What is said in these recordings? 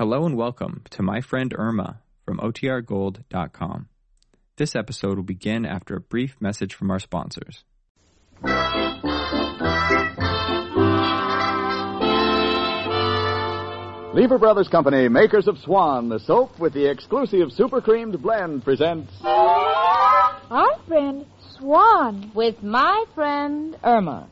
Hello and welcome to My Friend Irma from OTRGold.com. This episode will begin after a brief message from our sponsors. Lever Brothers Company, makers of Swan, the soap with the exclusive super creamed blend, presents Our friend Swan. with my friend Irma.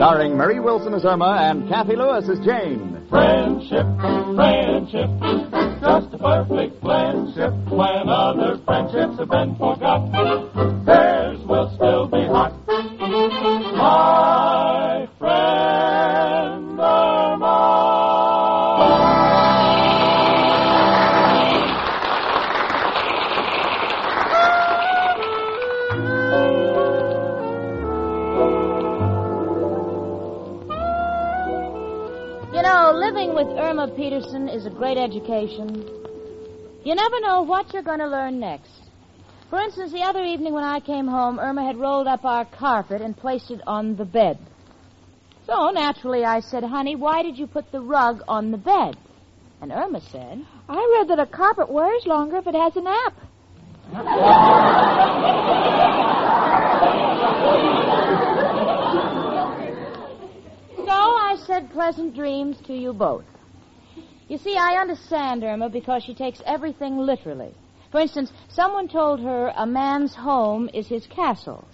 Starring Marie Wilson as Irma and Cathy Lewis as Jane. Friendship, friendship, just a perfect friendship. When other friendships have been forgot, theirs will still be hot. Living with Irma Peterson is a great education. You never know what you're going to learn next. For instance, the other evening when I came home, Irma had rolled up our carpet and placed it on the bed. So, naturally, I said, Honey, why did you put the rug on the bed? And Irma said, I read that a carpet wears longer if it has a nap. So I said pleasant dreams to you both. You see, I understand Irma because she takes everything literally. For instance, someone told her a man's home is his castle.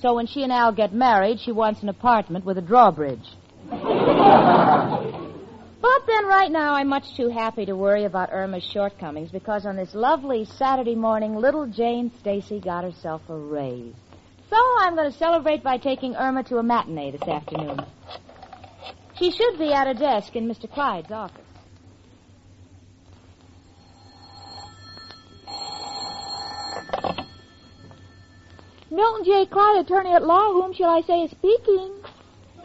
So when she and Al get married, she wants an apartment with a drawbridge. but then right now I'm much too happy to worry about Irma's shortcomings because on this lovely Saturday morning, little Jane Stacy got herself a raise. So I'm going to celebrate by taking Irma to a matinee this afternoon. She should be at a desk in Mr. Clyde's office. Milton J. Clyde, attorney at law, whom shall I say is speaking?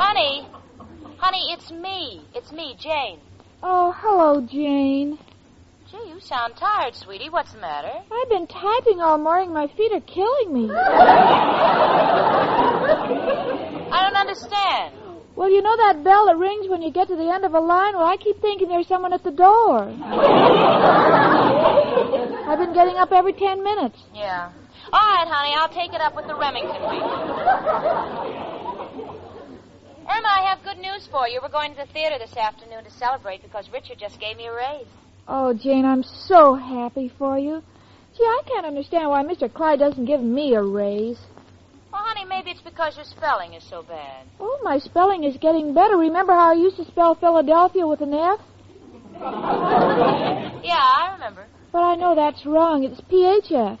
Honey, honey, it's me. It's me, Jane. Oh, hello, Jane. Gee, you sound tired, sweetie. What's the matter? I've been typing all morning. My feet are killing me. Understand. Well, you know that bell that rings when you get to the end of a line? Well, I keep thinking there's someone at the door. I've been getting up every ten minutes. Yeah. All right, honey, I'll take it up with the Remington people. Irma, I have good news for you. We're going to the theater this afternoon to celebrate because Richard just gave me a raise. Oh, Jane, I'm so happy for you. Gee, I can't understand why Mr. Clyde doesn't give me a raise. Maybe it's because your spelling is so bad. Oh, my spelling is getting better. Remember how I used to spell Philadelphia with an F? Yeah, I remember. But I know that's wrong. It's PHF.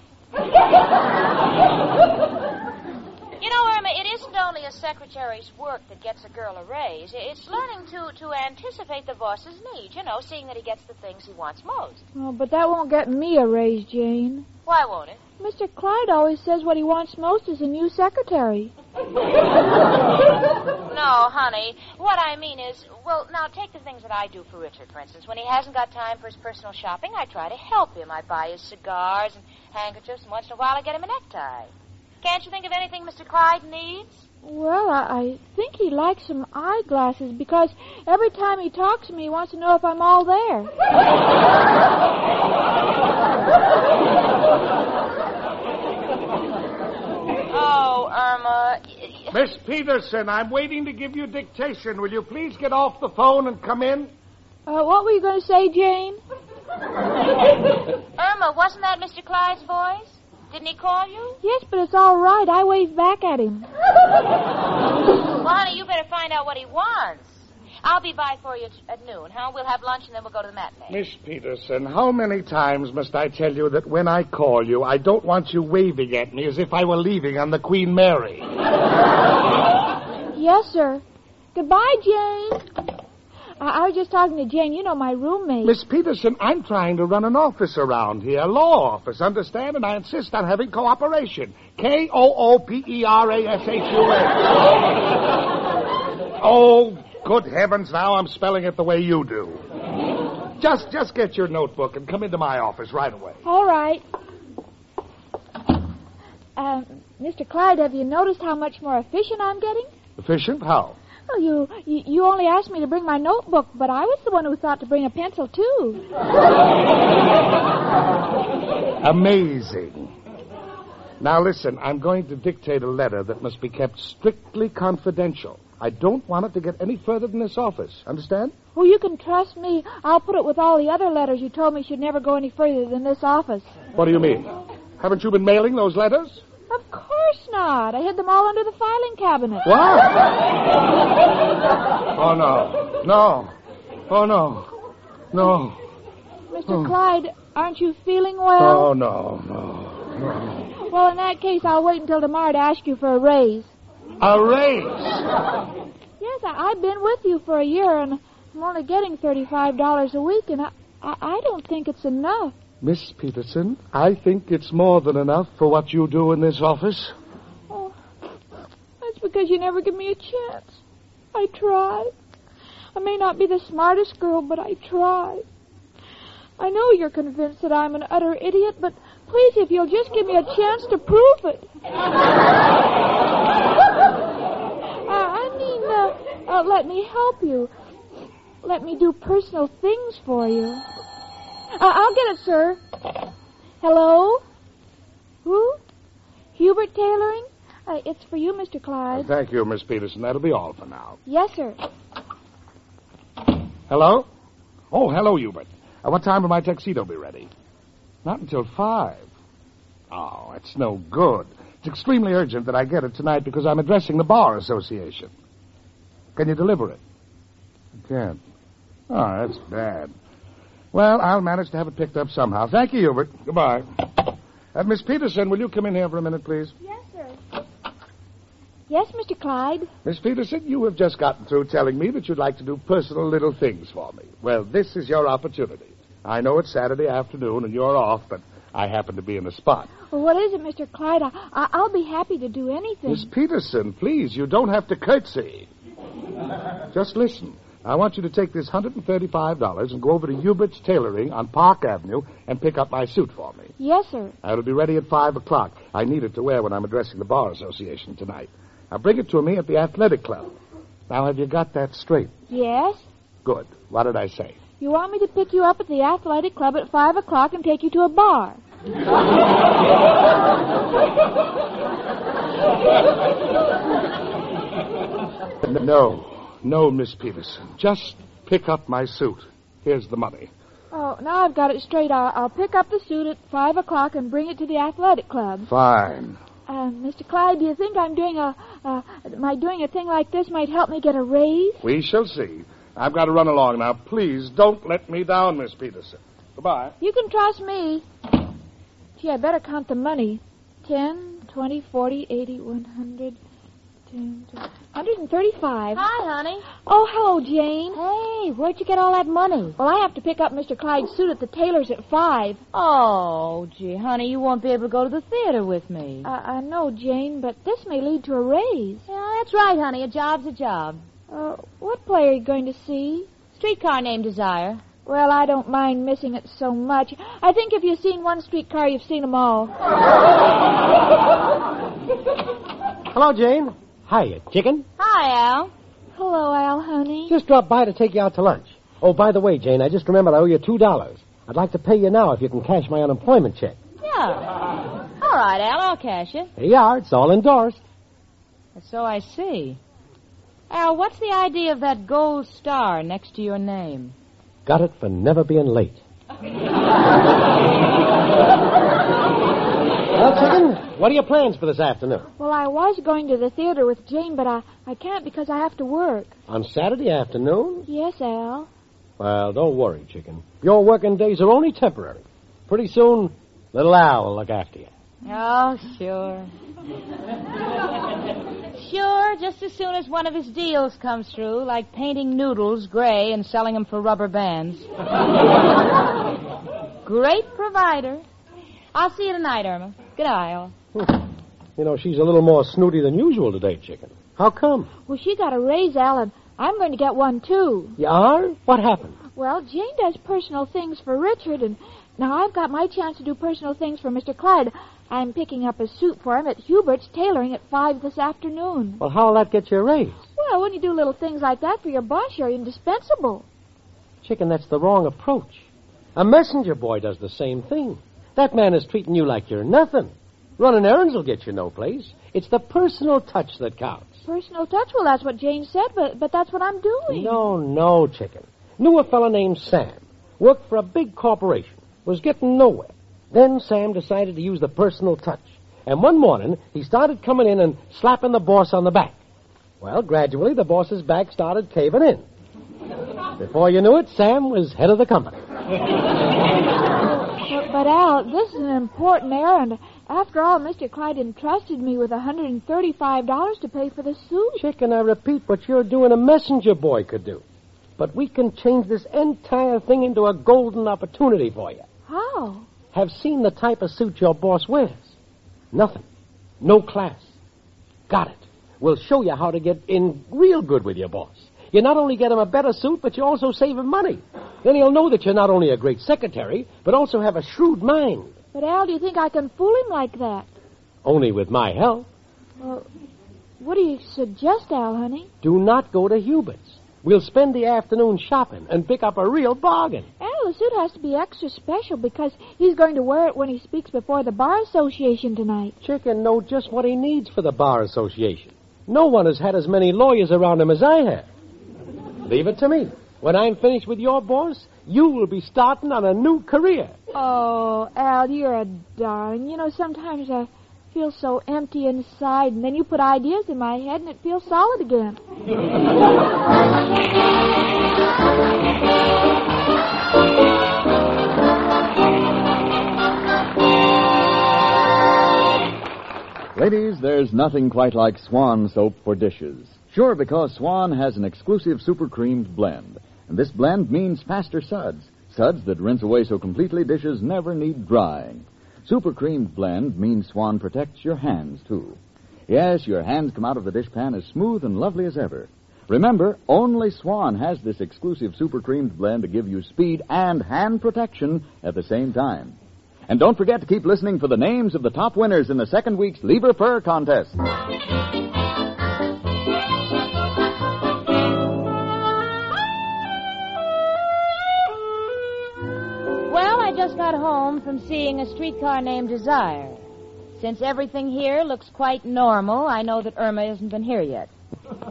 You know, Irma, it isn't only a secretary's work that gets a girl a raise. It's learning to, to anticipate the boss's needs, you know, seeing that he gets the things he wants most. Oh, but that won't get me a raise, Jane. Why won't it? Mr. Clyde always says what he wants most is a new secretary. No, honey. What I mean is, well, now take the things that I do for Richard, for instance. When he hasn't got time for his personal shopping, I try to help him. I buy his cigars and handkerchiefs, and once in a while I get him a necktie. Can't you think of anything Mr. Clyde needs? Well, I, I think he likes some eyeglasses because every time he talks to me, he wants to know if I'm all there. Irma. y- y- Miss Peterson, I'm waiting to give you dictation. Will you please get off the phone and come in? Uh, what were you going to say, Jane? Irma, wasn't that Mr. Clyde's voice? Didn't he call you? Yes, but it's all right. I waved back at him. Well, honey, you better find out what he wants. I'll be by for you t- at noon, huh? We'll have lunch and then we'll go to the matinee. Miss Peterson, how many times must I tell you that when I call you, I don't want you waving at me as if I were leaving on the Queen Mary? Yes, sir. Goodbye, Jane. I, I was just talking to Jane. You know, my roommate. Miss Peterson, I'm trying to run an office around here, a law office, understand? And I insist on having cooperation. K O O P E R A S H U S. Oh, good heavens! Now I'm spelling it the way you do. Just, just get your notebook and come into my office right away. All right. Um, Mr. Clyde, have you noticed how much more efficient I'm getting? Efficient? How? Well, you, you you only asked me to bring my notebook, but I was the one who thought to bring a pencil too. Amazing. Now listen, I'm going to dictate a letter that must be kept strictly confidential. I don't want it to get any further than this office. Understand? Oh, you can trust me. I'll put it with all the other letters you told me should never go any further than this office. What do you mean? Haven't you been mailing those letters? Of course not. I hid them all under the filing cabinet. What? oh, no. No. Oh, no. No. Mr. Clyde, aren't you feeling well? Oh, no, no, no. Well, in that case, I'll wait until tomorrow to ask you for a raise. A raise? Yes, I, I've been with you for a year, and I'm only getting thirty-five dollars a week, and I, I, I don't think it's enough. Miss Peterson, I think it's more than enough for what you do in this office. Oh, that's because you never give me a chance. I try. I may not be the smartest girl, but I try. I know you're convinced that I'm an utter idiot, but please, if you'll just give me a chance to prove it. uh, I mean, uh, uh, let me help you. Let me do personal things for you. Uh, I'll get it, sir. Hello? Who? Hubert Tailoring? Uh, it's for you, Mr. Clyde. Thank you, Miss Peterson. That'll be all for now. Yes, sir. Hello? Oh, hello, Hubert. Uh, what time will my tuxedo be ready? Not until five. Oh, it's no good. It's extremely urgent that I get it tonight because I'm addressing the Bar Association. Can you deliver it? I can't. Oh, that's bad. Well, I'll manage to have it picked up somehow. Thank you, Hubert. Goodbye. Uh, Miss Peterson, will you come in here for a minute, please? Yes, sir. Yes, Mr. Clyde. Miss Peterson, you have just gotten through telling me that you'd like to do personal little things for me. Well, this is your opportunity. I know it's Saturday afternoon and you're off, but I happen to be in the spot. Well, what is it, Mr. Clyde? I, I, I'll be happy to do anything. Miss Peterson, please, you don't have to curtsy. Just listen. I want you to take this $135 and go over to Hubert's Tailoring on Park Avenue and pick up my suit for me. Yes, sir. It'll be ready at 5 o'clock. I need it to wear when I'm addressing the Bar Association tonight. Now bring it to me at the Athletic Club. Now, have you got that straight? Yes? Good. What did I say? You want me to pick you up at the athletic club at 5 o'clock and take you to a bar? No. No, Miss Peterson. Just pick up my suit. Here's the money. Oh, now I've got it straight. I'll, I'll pick up the suit at 5 o'clock and bring it to the athletic club. Fine. Uh, Mr. Clyde, do you think I'm doing a, uh, my doing a thing like this might help me get a raise? We shall see. I've got to run along now. Please don't let me down, Miss Peterson. Goodbye. You can trust me. Gee, I better count the money. Ten, twenty, forty, eighty, one hundred, ten, hundred and thirty-five. Hi, honey. Oh, hello, Jane. Hey, where'd you get all that money? Well, I have to pick up Mr. Clyde's suit at the tailor's at five. Oh, gee, honey, you won't be able to go to the theater with me. Uh, I know, Jane, but this may lead to a raise. yeah, that's right, honey. A job's a job. Uh, what play are you going to see? Streetcar named Desire. Well, I don't mind missing it so much. I think if you've seen one streetcar, you've seen them all. Hello, Jane. Hiya, chicken. Hi, Al. Hello, Al, honey. Just dropped by to take you out to lunch. Oh, by the way, Jane, I just remembered I owe you two dollars. I'd like to pay you now if you can cash my unemployment check. Yeah. All right, Al, I'll cash it. Here you are. It's all endorsed. So I see. Al, what's the idea of that gold star next to your name? Got it for never being late. well, chicken, what are your plans for this afternoon? Well, I was going to the theater with Jane, but I, I can't because I have to work. On Saturday afternoon? Yes, Al. Well, don't worry, chicken. Your working days are only temporary. Pretty soon, little Al will look after you. Oh, sure. sure, just as soon as one of his deals comes through, like painting noodles gray and selling them for rubber bands. Great provider. I'll see you tonight, Irma. Good eye, Al. Hmm. You know, she's a little more snooty than usual today, chicken. How come? Well, she got a raise, Al, and I'm going to get one, too. You are? What happened? Well, Jane does personal things for Richard, and Now, I've got my chance to do personal things for Mr. Clyde. I'm picking up a suit for him at Hubert's tailoring at 5 this afternoon. Well, how'll that get you a raise? Well, when you do little things like that for your boss, you're indispensable. Chicken, that's the wrong approach. A messenger boy does the same thing. That man is treating you like you're nothing. Running errands will get you no place. It's the personal touch that counts. Personal touch? Well, that's what Jane said, but, but that's what I'm doing. No, no, Chicken. Knew a fellow named Sam. Worked for a big corporation. Was getting nowhere. Then Sam decided to use the personal touch. And one morning, he started coming in and slapping the boss on the back. Well, gradually, the boss's back started caving in. Before you knew it, Sam was head of the company. But, but, Al, this is an important errand. After all, Mr. Clyde entrusted me with $135 to pay for the suit. Chicken, I repeat, what you're doing a messenger boy could do. But we can change this entire thing into a golden opportunity for you. How? Have seen the type of suit your boss wears. Nothing. No class. Got it. We'll show you how to get in real good with your boss. You not only get him a better suit, but you also save him money. Then he'll know that you're not only a great secretary, but also have a shrewd mind. But, Al, do you think I can fool him like that? Only with my help. Well, what do you suggest, Al, honey? Do not go to Hubert's. We'll spend the afternoon shopping and pick up a real bargain. Al, the suit has to be extra special because he's going to wear it when he speaks before the Bar Association tonight. Chicken know just what he needs for the Bar Association. No one has had as many lawyers around him as I have. Leave it to me. When I'm finished with your boss, you will be starting on a new career. Oh, Al, you're a darling. You know, sometimes I feel so empty inside, and then you put ideas in my head, and it feels solid again. Ladies, there's nothing quite like Swan soap for dishes. Sure, because Swan has an exclusive super creamed blend. And this blend means faster suds. Suds that rinse away so completely dishes never need drying. Super creamed blend means Swan protects your hands, too. Yes, your hands come out of the dishpan as smooth and lovely as ever. Remember, only Swan has this exclusive super creamed blend to give you speed and hand protection at the same time. And don't forget to keep listening for the names of the top winners in the second week's Lever Fur contest. Well, I just got home from seeing a streetcar named Desire. Since everything here looks quite normal, I know that Irma hasn't been here yet.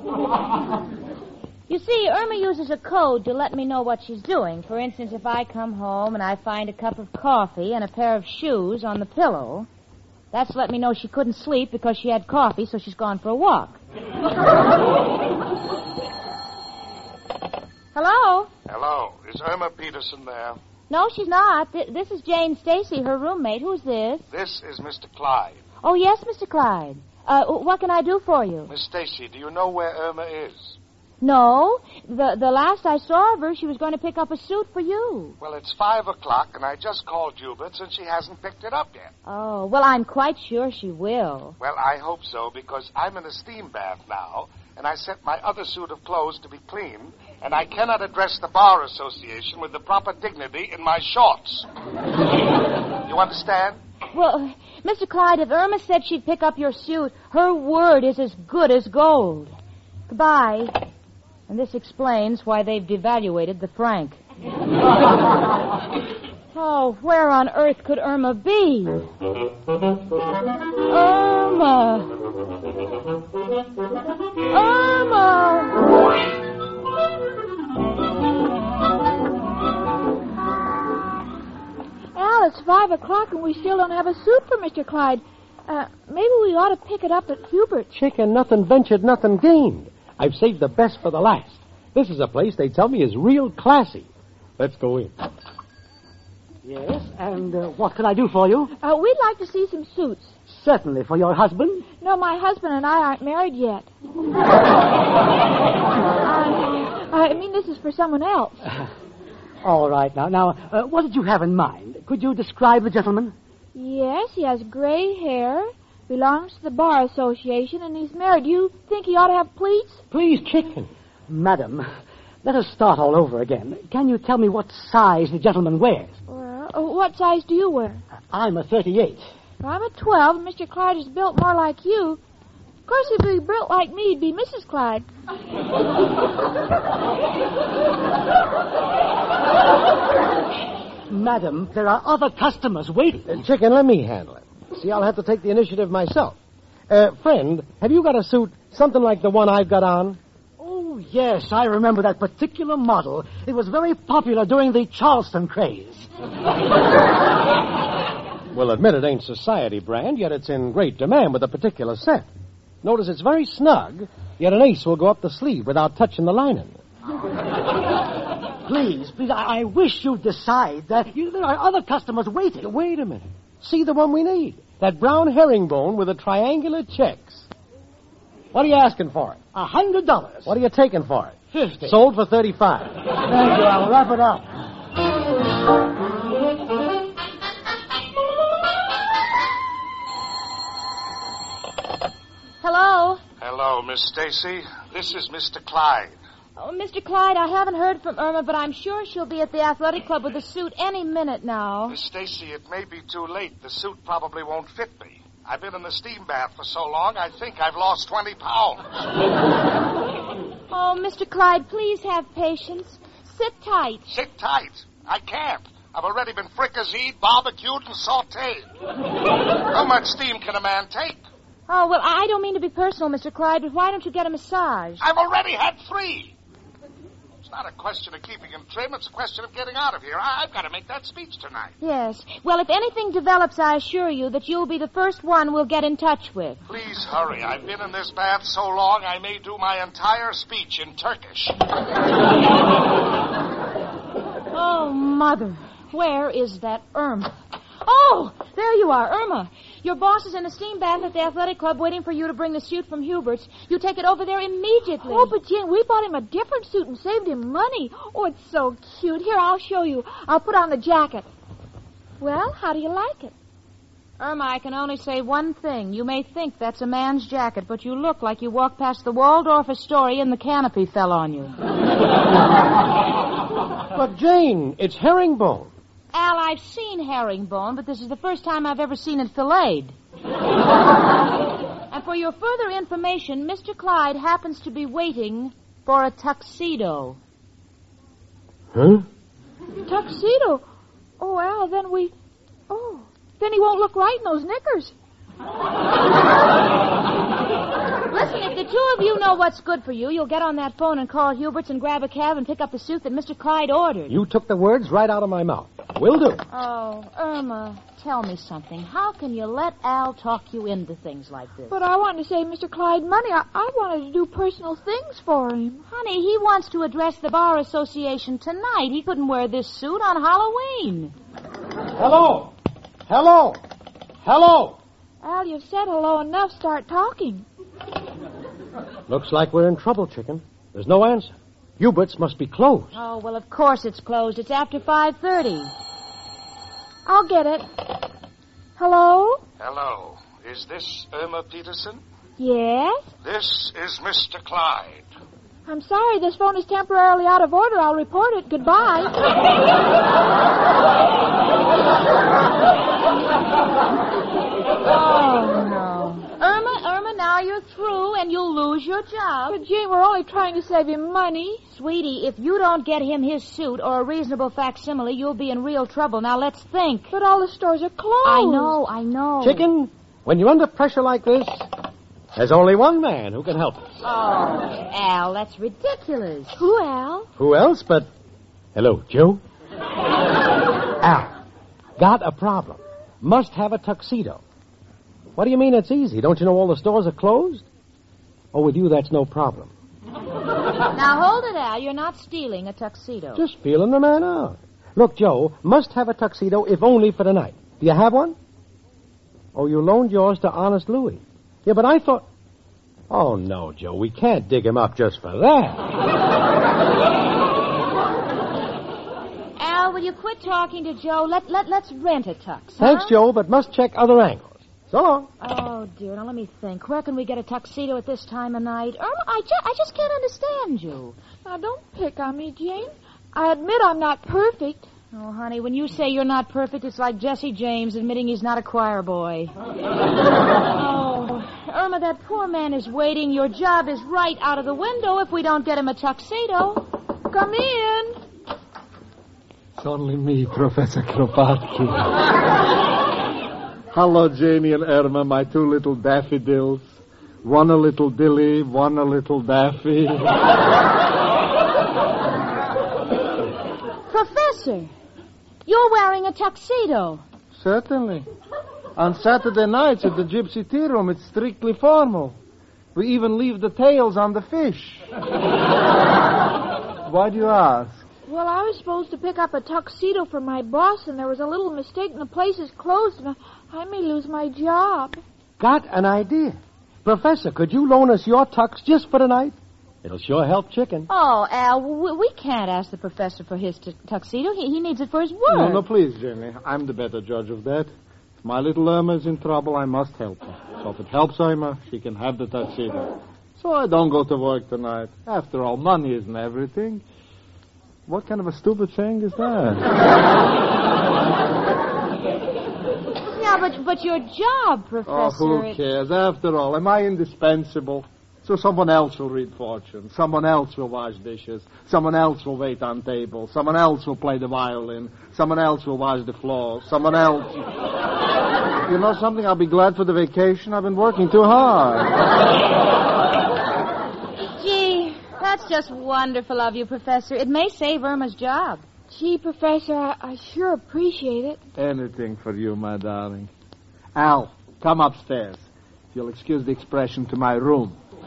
you see, Irma uses a code to let me know what she's doing. For instance, if I come home and I find a cup of coffee and a pair of shoes on the pillow, that's to let me know she couldn't sleep because she had coffee, so she's gone for a walk. Hello? Hello. Is Irma Peterson there? No, she's not. Th- This is Jane Stacy, her roommate. Who's this? This is Mr. Clyde. Oh, yes, Mr. Clyde. Uh, what can I do for you? Miss Stacy, do you know where Irma is? No. The the last I saw of her, she was going to pick up a suit for you. Well, it's five o'clock, and I just called Hubert's, and she hasn't picked it up yet. Oh, well, I'm quite sure she will. Well, I hope so, because I'm in a steam bath now, and I sent my other suit of clothes to be cleaned, and I cannot address the Bar Association with the proper dignity in my shorts. you understand? Well, Mr. Clyde, if Irma said she'd pick up your suit, her word is as good as gold. Goodbye. And this explains why they've devaluated the franc. oh, where on earth could Irma be? Irma! Irma! it's five o'clock, and we still don't have a suit for Mr. Clyde. Uh, maybe we ought to pick it up at Hubert's. Chicken, nothing ventured, nothing gained. I've saved the best for the last. This is a place they tell me is real classy. Let's go in. Yes, and uh, what can I do for you? Uh, we'd like to see some suits. Certainly, for your husband. No, my husband and I aren't married yet. I, I mean, this is for someone else. All right, now. Now, uh, what did you have in mind? Could you describe the gentleman? Yes, he has gray hair, belongs to the Bar Association, and he's married. You think he ought to have pleats? Please, chicken. Madam, let us start all over again. Can you tell me what size the gentleman wears? Well, Uh, what size do you wear? I'm a 38. I'm a 12, and Mr. Clyde is built more like you. Of course, if he built like me, he'd be Mrs. Clyde. Madam, there are other customers waiting. Uh, chicken, let me handle it. See, I'll have to take the initiative myself. Uh, friend, have you got a suit something like the one I've got on? Oh, yes, I remember that particular model. It was very popular during the Charleston craze. Well, admit it ain't society brand, yet it's in great demand with a particular set. Notice it's very snug, yet an ace will go up the sleeve without touching the lining. Please, please, I, I wish you'd decide that you, there are other customers waiting. Wait a minute. See the one we need. That brown herringbone with the triangular checks. What are you asking for it? A hundred dollars. What are you taking for it? Fifty. Sold for 35. Thank you. I'll wrap it up. Hello? Hello, Miss Stacy. This is Mr. Clyde. Oh, Mr. Clyde, I haven't heard from Irma, but I'm sure she'll be at the athletic club with a suit any minute now. Miss Stacy, it may be too late. The suit probably won't fit me. I've been in the steam bath for so long, I think I've lost 20 pounds. Oh, Mr. Clyde, please have patience. Sit tight. Sit tight. I can't. I've already been fricasseed, barbecued, and sauteed. How much steam can a man take? Oh, well, I don't mean to be personal, Mr. Clyde, but why don't you get a massage? I've already had three. It's not a question of keeping him trim. It's a question of getting out of here. I- I've got to make that speech tonight. Yes. Well, if anything develops, I assure you that you'll be the first one we'll get in touch with. Please hurry. I've been in this bath so long I may do my entire speech in Turkish. Oh, Mother, where is that Irma? Oh, there you are, Irma. Your boss is in a steam bath at the athletic club waiting for you to bring the suit from Hubert's. You take it over there immediately. Oh, but Jane, we bought him a different suit and saved him money. Oh, it's so cute. Here, I'll show you. I'll put on the jacket. Well, how do you like it? Irma, I can only say one thing. You may think that's a man's jacket, but you look like you walked past the Waldorf Astoria and the canopy fell on you. But, Jane, it's herringbone. Al, I've seen herringbone, but this is the first time I've ever seen it filleted. and for your further information, Mr. Clyde happens to be waiting for a tuxedo. Huh? Tuxedo. Oh, Al, then we. Oh, then he won't look right in those knickers. Listen, if the two of you know what's good for you, you'll get on that phone and call Hubert's and grab a cab and pick up the suit that Mr. Clyde ordered. You took the words right out of my mouth. Will do. Oh, Irma, tell me something. How can you let Al talk you into things like this? But I wanted to save Mr. Clyde money. I, I wanted to do personal things for him. Honey, he wants to address the Bar Association tonight. He couldn't wear this suit on Halloween. Hello. Hello. Hello. Al, you've said hello enough. Start talking. Looks like we're in trouble, chicken. There's no answer. Hubert's must be closed. Oh, well, of course it's closed. It's after 5.30. I'll get it. Hello? Hello. Is this Irma Peterson? Yes? This is Mr. Clyde. I'm sorry, this phone is temporarily out of order. I'll report it. Goodbye. Oh, no. Irma, Irma, now you're through and you'll lose your job. but Jane, we're only trying to save him money. Sweetie, if you don't get him his suit or a reasonable facsimile, you'll be in real trouble. Now let's think. But all the stores are closed. I know, I know. Chicken, when you're under pressure like this, there's only one man who can help us. Oh, Al, that's ridiculous. Who, Al? Who else but. Hello, Joe? Al. Got a problem. Must have a tuxedo. What do you mean it's easy? Don't you know all the stores are closed? Oh, with you, that's no problem. Now hold it, Al. You're not stealing a tuxedo. Just feeling the man out. Look, Joe, must have a tuxedo if only for tonight. Do you have one? Oh, you loaned yours to Honest Louis. Yeah, but I thought. Oh, no, Joe, we can't dig him up just for that. Al, will you quit talking to Joe? Let, let, let's rent a tux. huh? Thanks, Joe, but must check other angles. So long. Oh, dear. Now, let me think. Where can we get a tuxedo at this time of night? Irma, I, ju- I just can't understand you. Now, don't pick on me, Jane. I admit I'm not perfect. Oh, honey, when you say you're not perfect, it's like Jesse James admitting he's not a choir boy. oh, Irma, that poor man is waiting. Your job is right out of the window if we don't get him a tuxedo. Come in. It's only me, Professor Kropotkin. Hello, Janie and Irma, my two little daffodils. One a little dilly, one a little daffy. Professor, you're wearing a tuxedo. Certainly. On Saturday nights at the Gypsy Tea Room, it's strictly formal. We even leave the tails on the fish. Why do you ask? Well, I was supposed to pick up a tuxedo for my boss, and there was a little mistake, and the place is closed, and I may lose my job. Got an idea. Professor, could you loan us your tux just for tonight? It'll sure help chicken. Oh, Al, we, we can't ask the professor for his t- tuxedo. He, he needs it for his work. No, no, please, Jenny. I'm the better judge of that. If my little Irma's in trouble, I must help her. So if it helps Irma, she can have the tuxedo. So I don't go to work tonight. After all, money isn't everything. What kind of a stupid saying is that? But but your job, Professor. Oh, who it- cares? After all, am I indispensable? So someone else will read fortune. Someone else will wash dishes. Someone else will wait on tables. Someone else will play the violin. Someone else will wash the floor. Someone else. you know something? I'll be glad for the vacation. I've been working too hard. Gee, that's just wonderful of you, Professor. It may save Irma's job. Gee, Professor, I, I sure appreciate it. Anything for you, my darling. Al, come upstairs. If you'll excuse the expression, to my room.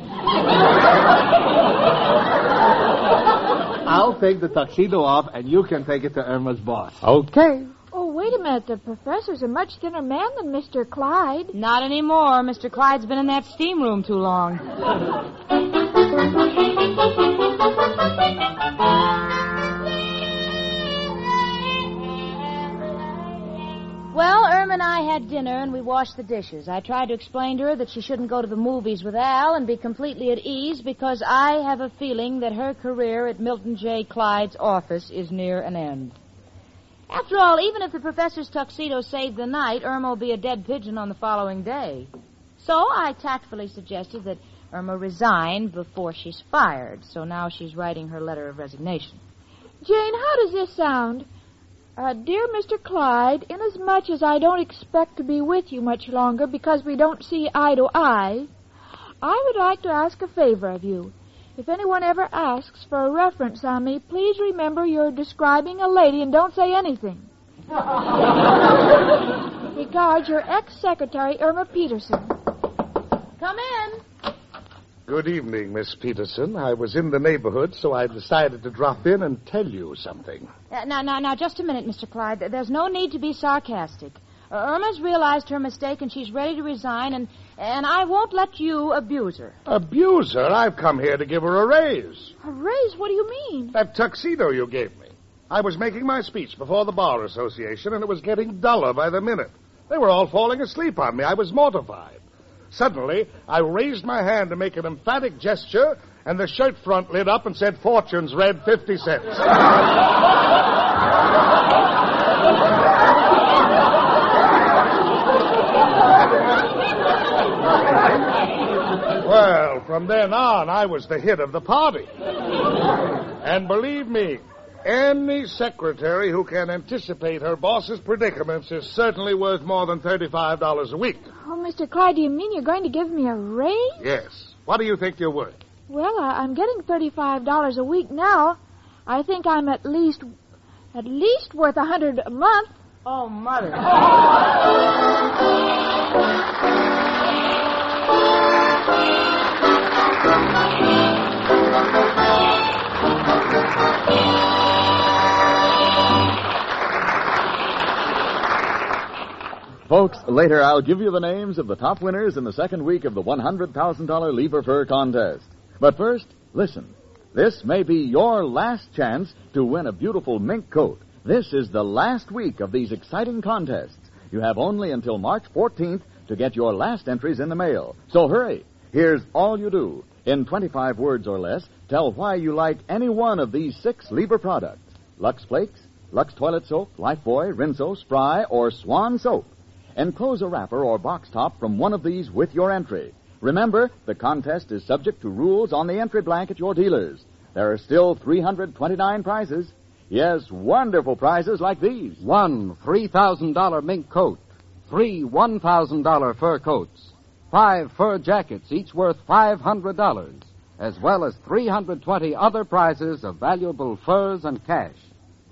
I'll take the tuxedo off, and you can take it to Irma's boss. Okay. Oh, wait a minute. The professor's a much thinner man than Mr. Clyde. Not anymore. Mr. Clyde's been in that steam room too long. Well, Irma and I had dinner and we washed the dishes. I tried to explain to her that she shouldn't go to the movies with Al and be completely at ease because I have a feeling that her career at Milton J. Clyde's office is near an end. After all, even if the professor's tuxedo saved the night, Irma will be a dead pigeon on the following day. So I tactfully suggested that Irma resign before she's fired. So now she's writing her letter of resignation. Jane, how does this sound? Uh, dear Mr. Clyde, inasmuch as I don't expect to be with you much longer because we don't see eye to eye, I would like to ask a favor of you. If anyone ever asks for a reference on me, please remember you're describing a lady and don't say anything. Regards, your ex-secretary, Irma Peterson. Come in. Good evening, Miss Peterson. I was in the neighborhood, so I decided to drop in and tell you something. Uh, now, now, now, just a minute, Mr. Clyde. There's no need to be sarcastic. Uh, Irma's realized her mistake and she's ready to resign, and and I won't let you abuse her. Abuse her? I've come here to give her a raise. A raise? What do you mean? That tuxedo you gave me. I was making my speech before the Bar Association, and it was getting duller by the minute. They were all falling asleep on me. I was mortified. Suddenly, I raised my hand to make an emphatic gesture, and the shirt front lit up and said, Fortune's read 50 cents. well, from then on, I was the hit of the party. And believe me, any secretary who can anticipate her boss's predicaments is certainly worth more than $35 a week. Oh, Mr. Clyde, do you mean you're going to give me a raise? Yes. What do you think you're worth? Well, I, I'm getting thirty-five dollars a week now. I think I'm at least, at least worth a hundred a month. Oh, mother. Folks, later I'll give you the names of the top winners in the second week of the $100,000 Lever Fur contest. But first, listen. This may be your last chance to win a beautiful mink coat. This is the last week of these exciting contests. You have only until March 14th to get your last entries in the mail. So hurry. Here's all you do. In 25 words or less, tell why you like any one of these six Lever products. Lux Flakes, Lux Toilet Soap, Lifebuoy, Rinso, Spry, or Swan Soap. Enclose a wrapper or box top from one of these with your entry. Remember, the contest is subject to rules on the entry blank at your dealers. There are still 329 prizes. Yes, wonderful prizes like these. One $3,000 mink coat. Three $1,000 fur coats. Five fur jackets, each worth $500, as well as 320 other prizes of valuable furs and cash.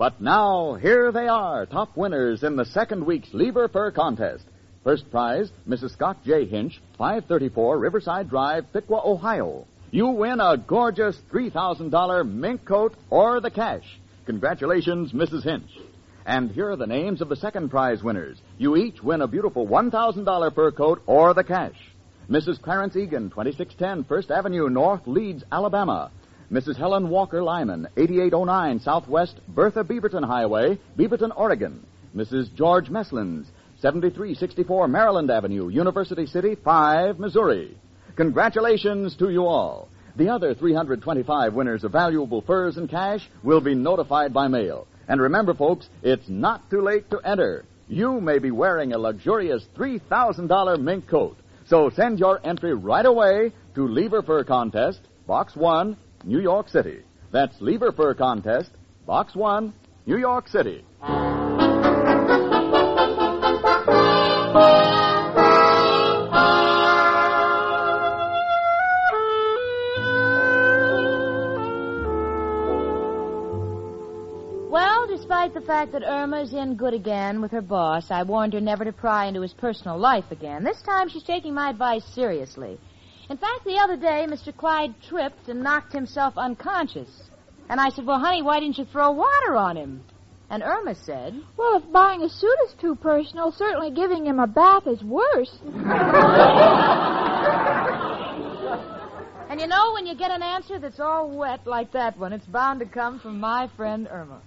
But now, here they are, top winners in the second week's Lever Fur Contest. First prize, Mrs. Scott J. Hinch, 534 Riverside Drive, Piqua, Ohio. You win a gorgeous $3,000 mink coat or the cash. Congratulations, Mrs. Hinch. And here are the names of the second prize winners. You each win a beautiful $1,000 fur coat or the cash. Mrs. Clarence Egan, 2610 First Avenue North, Leeds, Alabama. Mrs. Helen Walker Lyman, 8809 Southwest Bertha Beaverton Highway, Beaverton, Oregon. Mrs. George Meslins, 7364 Maryland Avenue, University City, 5, Missouri. Congratulations to you all. The other 325 winners of valuable furs and cash will be notified by mail. And remember, folks, it's not too late to enter. You may be wearing a luxurious $3,000 mink coat. So send your entry right away to Lever Fur Contest, Box 1, New York City. That's Lever Fur Contest, Box 1, New York City. Well, despite the fact that Irma's in good again with her boss, I warned her never to pry into his personal life again. This time she's taking my advice seriously. In fact, the other day, Mr. Clyde tripped and knocked himself unconscious. And I said, Well, honey, why didn't you throw water on him? And Irma said, Well, if buying a suit is too personal, certainly giving him a bath is worse. And you know, when you get an answer that's all wet like that one, it's bound to come from my friend Irma.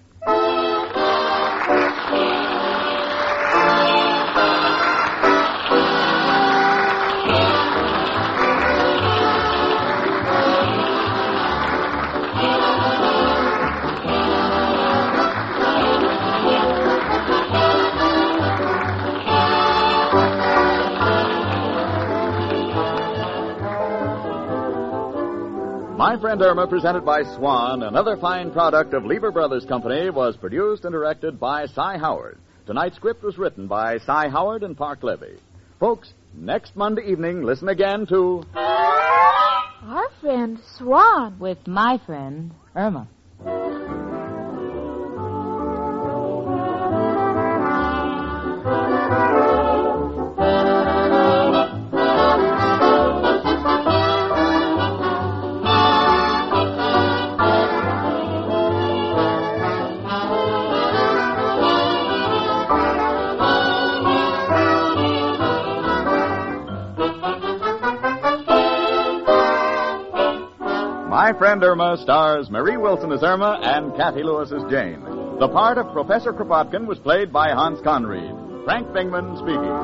My Friend Irma, presented by Swan, another fine product of Lever Brothers Company, was produced and directed by Cy Howard. Tonight's script was written by Cy Howard and Parke Levy. Folks, next Monday evening, listen again to Our friend Swan. With my friend Irma. Friend Irma stars Marie Wilson as Irma and Cathy Lewis as Jane. The part of Professor Kropotkin was played by Hans Conried. Frank Bingman speaking.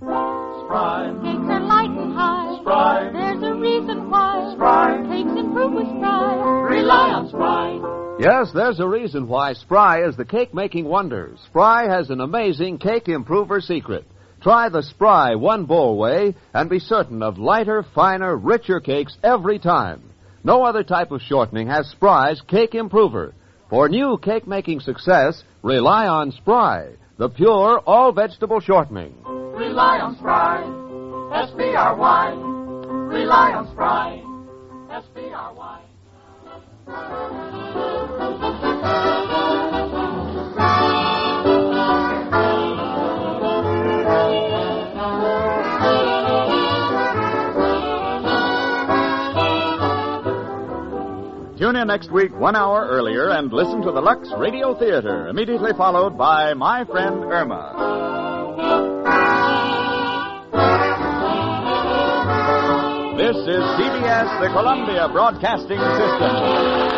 Spry. Cakes are light and high. Spry. There's a reason why. Spry. Cakes improve with Spry. Rely on Spry. Yes, there's a reason why Spry is the cake making wonder. Spry has an amazing cake improver secret. Try the Spry one bowl way and be certain of lighter, finer, richer cakes every time. No other type of shortening has Spry's cake improver. For new cake making success, rely on Spry, the pure all vegetable shortening. Rely on Spry. S-P-R-Y. Rely on Spry. S-P-R-Y. Tune in next week one hour earlier and listen to the Lux Radio Theater, immediately followed by My Friend Irma. This is CBS, the Columbia Broadcasting System.